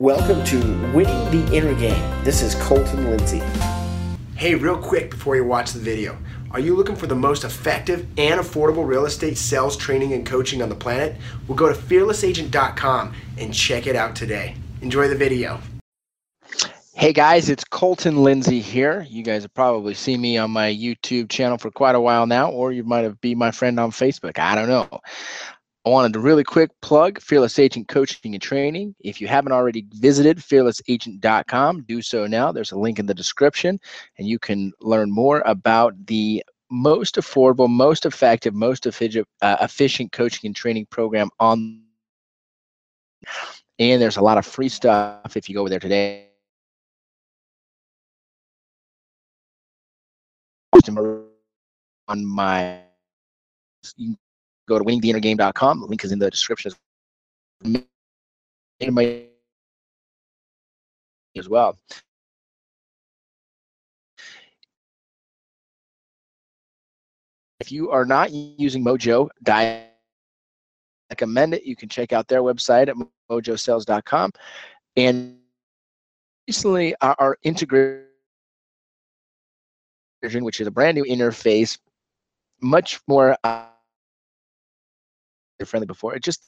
Welcome to Winning the Inner Game. This is Colton Lindsay. Hey, real quick before you watch the video, are you looking for the most effective and affordable real estate sales training and coaching on the planet? Well, go to fearlessagent.com and check it out today. Enjoy the video. Hey guys, it's Colton Lindsay here. You guys have probably seen me on my YouTube channel for quite a while now, or you might have been my friend on Facebook. I don't know. I wanted to really quick plug Fearless Agent Coaching and Training. If you haven't already visited fearlessagent.com, do so now. There's a link in the description, and you can learn more about the most affordable, most effective, most efficient, uh, efficient coaching and training program on. And there's a lot of free stuff if you go over there today. On my, go to winningtheinnergame.com. The link is in the description as well. If you are not using Mojo, I recommend it. You can check out their website at mojosales.com. And recently, our, integration, which is a brand new interface, much more. Uh, friendly before. It just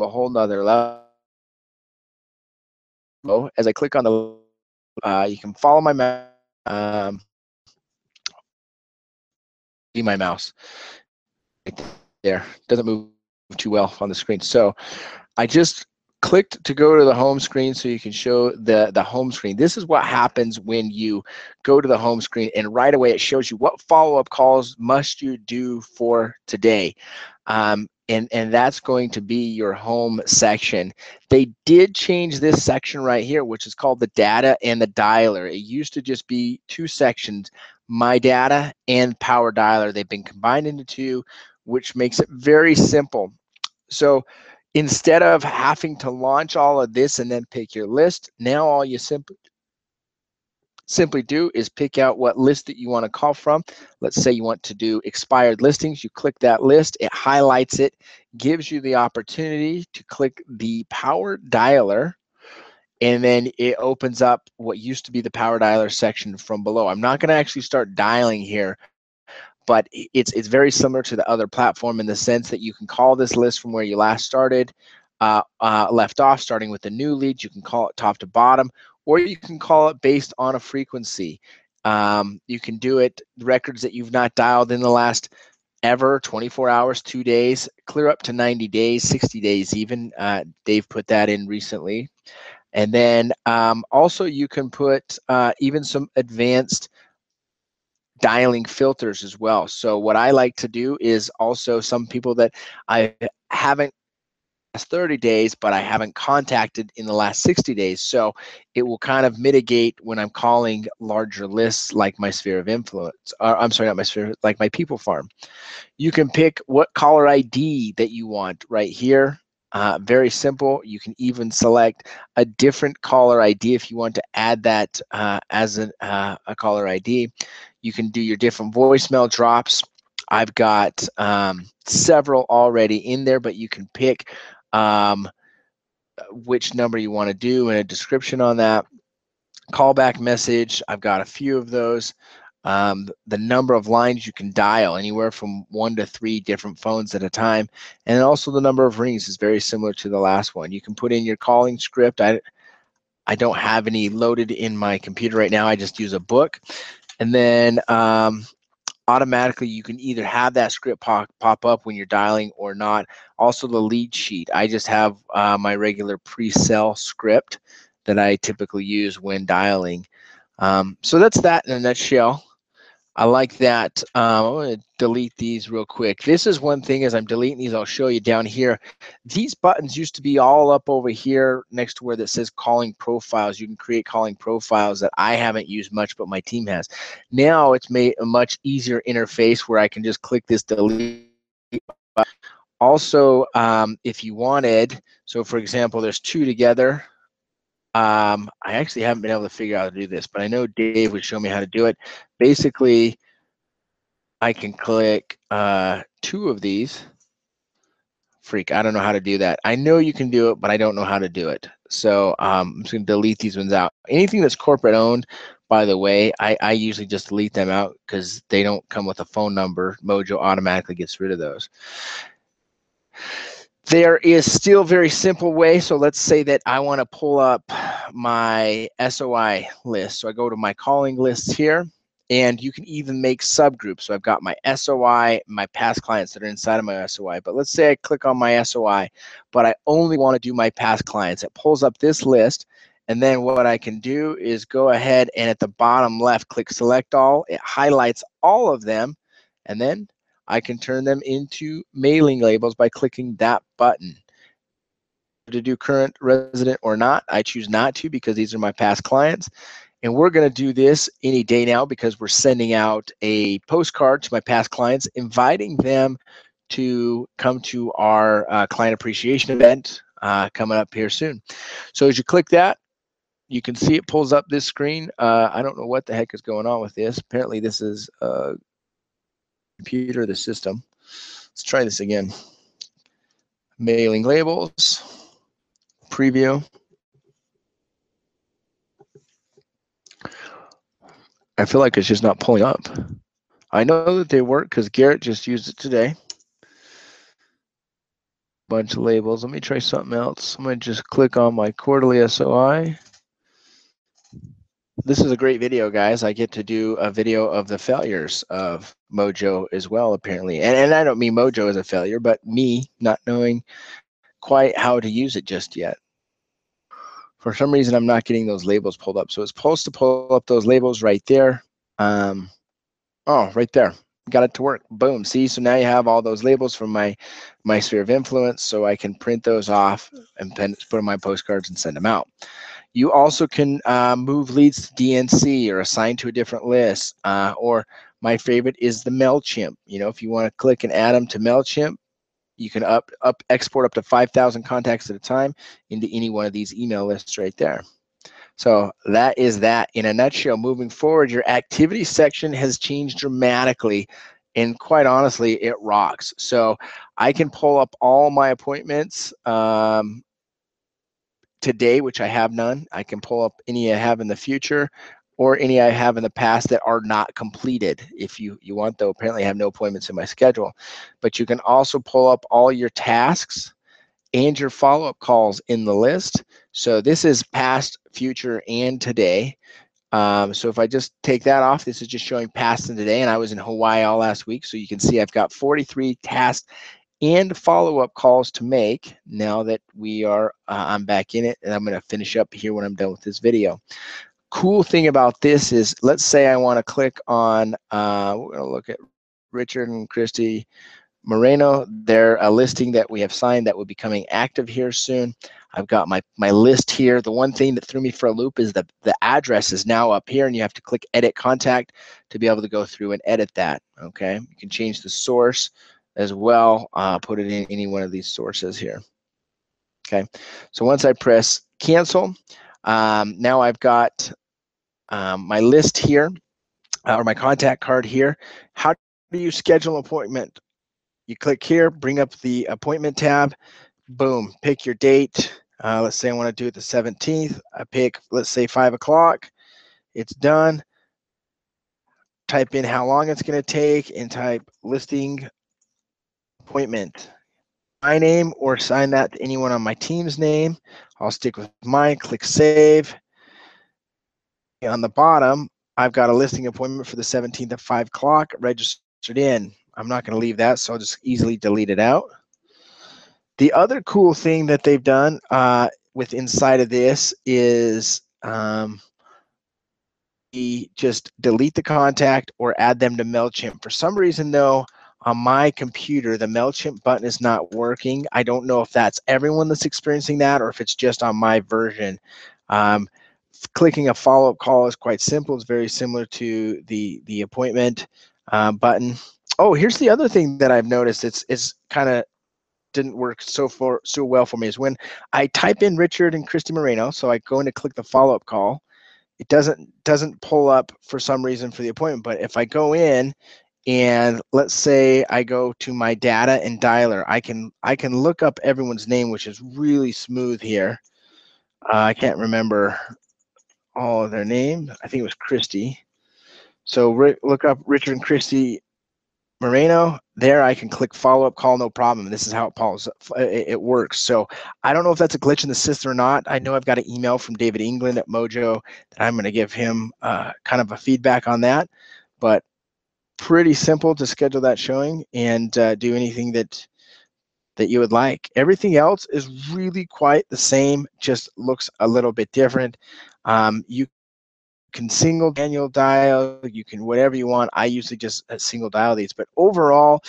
a whole nother level. As I click on the, uh, you can follow my um, see my mouse right there. Doesn't move too well on the screen. So I just clicked to go to the home screen so you can show the, the home screen. This is what happens when you go to the home screen and right away it shows you what follow-up calls must you do for today. Um, and, and that's going to be your home section. They did change this section right here, which is called the data and the dialer. It used to just be two sections, my data and power dialer. They've been combined into two, which makes it very simple. So instead of having to launch all of this and then pick your list, now all you simply simply do is pick out what list that you want to call from. Let's say you want to do expired listings. You click that list, it highlights it, gives you the opportunity to click the power dialer, and then it opens up what used to be the power dialer section from below. I'm not going to actually start dialing here but it's it's very similar to the other platform in the sense that you can call this list from where you last started, uh, uh, left off, starting with the new lead. You can call it top to bottom, or you can call it based on a frequency. Um, you can do it records that you've not dialed in the last ever 24 hours, two days, clear up to 90 days, 60 days even. Uh, Dave put that in recently. And then um, also you can put uh, even some advanced dialing filters as well. So what I like to do is also some people that I haven't 30 days, but I haven't contacted in the last 60 days. So it will kind of mitigate when I'm calling larger lists like my sphere of influence. Or, I'm sorry, not my sphere, like my people farm. You can pick what caller ID that you want right here. Uh, very simple. You can even select a different caller ID if you want to add that uh, as an, uh, a caller ID. You can do your different voicemail drops. I've got um, several already in there, but you can pick um, which number you want to do and a description on that. Callback message, I've got a few of those. Um, the number of lines you can dial, anywhere from one to three different phones at a time. And also the number of rings is very similar to the last one. You can put in your calling script. I, I don't have any loaded in my computer right now. I just use a book. And then um, automatically you can either have that script pop, pop up when you're dialing or not. Also the lead sheet. I just have uh, my regular pre-sell script that I typically use when dialing. Um, so that's that in a nutshell. I like that. Um, I'm going to delete these real quick. This is one thing as I'm deleting these, I'll show you down here. These buttons used to be all up over here next to where that says calling profiles. You can create calling profiles that I haven't used much, but my team has. Now it's made a much easier interface where I can just click this delete also, um, if you wanted, so for example, there's two together. Um, I actually haven't been able to figure out how to do this, but I know Dave would show me how to do it. Basically, I can click uh, two of these freak, I don't know how to do that. I know you can do it, but I don't know how to do it. So um, I'm just gonna delete these ones out. Anything that's corporate owned, by the way, I, I usually just delete them out because they don't come with a phone number. Mojo automatically gets rid of those. There is still very simple way. So let's say that I want to pull up my SOI list. So I go to my calling lists here and you can even make subgroups. So I've got my SOI, my past clients that are inside of my SOI. But let's say I click on my SOI, but I only want to do my past clients. It pulls up this list. And then what I can do is go ahead and at the bottom left, click select all. It highlights all of them. And then I can turn them into mailing labels by clicking that button. To do current resident or not, I choose not to because these are my past clients. And we're going to do this any day now because we're sending out a postcard to my past clients, inviting them to come to our uh, client appreciation event uh, coming up here soon. So as you click that, you can see it pulls up this screen. Uh, I don't know what the heck is going on with this. Apparently this is a computer, the system. Let's try this again. Mailing labels, preview. I feel like it's just not pulling up. I know that they work because Garrett just used it today. Bunch of labels. Let me try something else. I'm going to just click on my quarterly SOI. This is a great video, guys. I get to do a video of the failures of Mojo as well, apparently. And, and I don't mean Mojo as a failure, but me not knowing quite how to use it just yet for some reason I'm not getting those labels pulled up. So it's supposed to pull up those labels right there. Um, oh, right there. Got it to work. Boom. See, so now you have all those labels from my my sphere of influence, so I can print those off and put in my postcards and send them out. You also can uh, move leads to DNC or assign to a different list. Uh, or my favorite is the MailChimp. You know, if you want to click and add them to MailChimp, you can up up export up to 5,000 contacts at a time into any one of these email lists right there. So that is that in a nutshell. Moving forward, your activity section has changed dramatically and quite honestly, it rocks. So I can pull up all my appointments um, today, which I have none. I can pull up any I have in the future or any I have in the past that are not completed. If you, you want, though, apparently I have no appointments in my schedule. But you can also pull up all your tasks and your follow-up calls in the list. So this is past, future, and today. Um, so if I just take that off, this is just showing past and today. And I was in Hawaii all last week. So you can see I've got 43 tasks and follow-up calls to make now that we are uh, i'm back in it and i'm going to finish up here when i'm done with this video cool thing about this is, let's say I want to click on, uh, we're going to look at Richard and Christy Moreno. They're a listing that we have signed that will be coming active here soon. I've got my, my list here. The one thing that threw me for a loop is that the address is now up here and you have to click edit contact to be able to go through and edit that. Okay, you can change the source as well. Uh, put it in any one of these sources here. Okay, so once I press cancel, um, now I've got um, my list here uh, or my contact card here. How do you schedule an appointment? You click here, bring up the appointment tab, boom, pick your date. Uh, let's say I want to do it the 17th. I pick, let's say, 5 o'clock. It's done. Type in how long it's going to take and type listing appointment. My name or sign that to anyone on my team's name. I'll stick with mine, click save on the bottom, I've got a listing appointment for the 17th at 5 o'clock registered in. I'm not going to leave that, so I'll just easily delete it out. The other cool thing that they've done uh, with inside of this is um, just delete the contact or add them to MailChimp. For some reason, though, on my computer, the MailChimp button is not working. I don't know if that's everyone that's experiencing that or if it's just on my version. Um, clicking a follow-up call is quite simple. It's very similar to the the appointment uh, button. Oh, here's the other thing that I've noticed. It's it's kind of didn't work so for so well for me is when I type in Richard and Christy Moreno. So I go in to click the follow-up call. It doesn't doesn't pull up for some reason for the appointment. But if I go in and let's say I go to my data and dialer, I can I can look up everyone's name, which is really smooth here. Uh, I can't remember all of their name. I think it was Christy. So look up Richard and Christy Moreno. There, I can click follow up call, no problem. This is how it, pulls, it, it works. So I don't know if that's a glitch in the system or not. I know I've got an email from David England at Mojo that I'm going to give him uh, kind of a feedback on that. But pretty simple to schedule that showing and uh, do anything that that you would like. Everything else is really quite the same, just looks a little bit different. Um, you can single manual dial, you can whatever you want. I usually just uh, single dial these, but overall,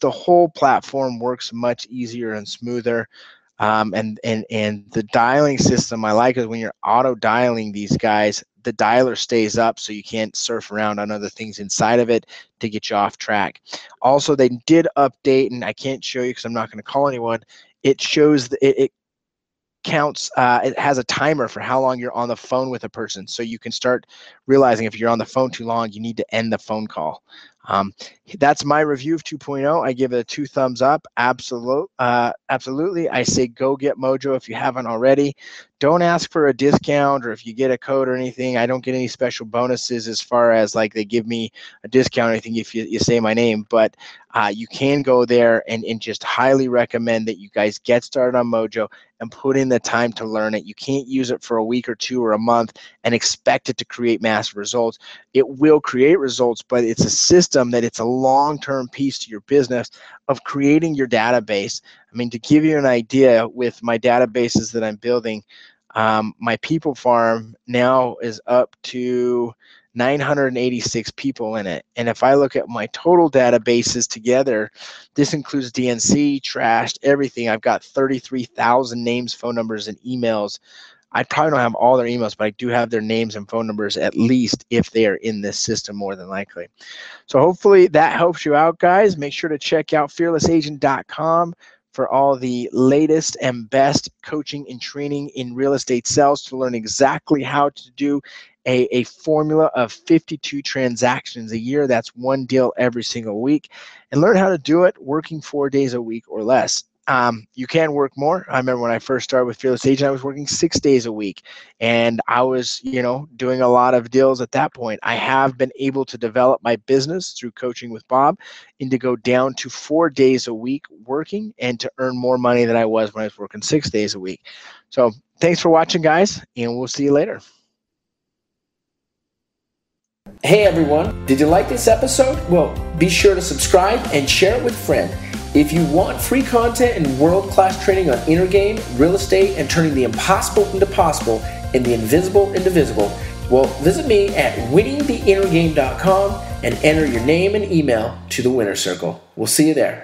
the whole platform works much easier and smoother. Um, and and and the dialing system I like is when you're auto dialing these guys, the dialer stays up so you can't surf around on other things inside of it to get you off track. Also, they did update, and I can't show you because I'm not going to call anyone. It shows it, it counts uh, it has a timer for how long you're on the phone with a person so you can start realizing if you're on the phone too long you need to end the phone call um, that's my review of 2.0 i give it a two thumbs up. Absolute uh, absolutely. I say go get mojo if you haven't already. Don't ask for a discount or if you get a code or anything. I don't get any special bonuses as far as like they give me a discount or anything if you, you say my name but uh, you can go there and, and just highly recommend that you guys get started on mojo and put in the time to learn it. You can't use it for a week or two or a month and expect it to create massive results. It will create results, but it's a system that it's a long-term piece to your business of creating your database. I mean, to give you an idea with my databases that I'm building, um, my people farm now is up to 986 people in it. And if I look at my total databases together, this includes DNC, trashed, everything. I've got 33,000 names, phone numbers, and emails. I probably don't have all their emails, but I do have their names and phone numbers at least if they are in this system more than likely. So hopefully that helps you out, guys. Make sure to check out fearlessagent.com for all the latest and best coaching and training in real estate sales to learn exactly how to do a, a formula of 52 transactions a year. That's one deal every single week. And learn how to do it working four days a week or less. Um, you can work more. I remember when I first started with Fearless Agent, I was working six days a week, and I was, you know, doing a lot of deals at that point. I have been able to develop my business through coaching with Bob, and to go down to four days a week working, and to earn more money than I was when I was working six days a week. So, thanks for watching, guys, and we'll see you later. Hey everyone, did you like this episode? Well, be sure to subscribe and share it with a friend. If you want free content and world class training on inner game, real estate, and turning the impossible into possible and the invisible into visible, well, visit me at winningtheinnergame.com and enter your name and email to the winner circle. We'll see you there.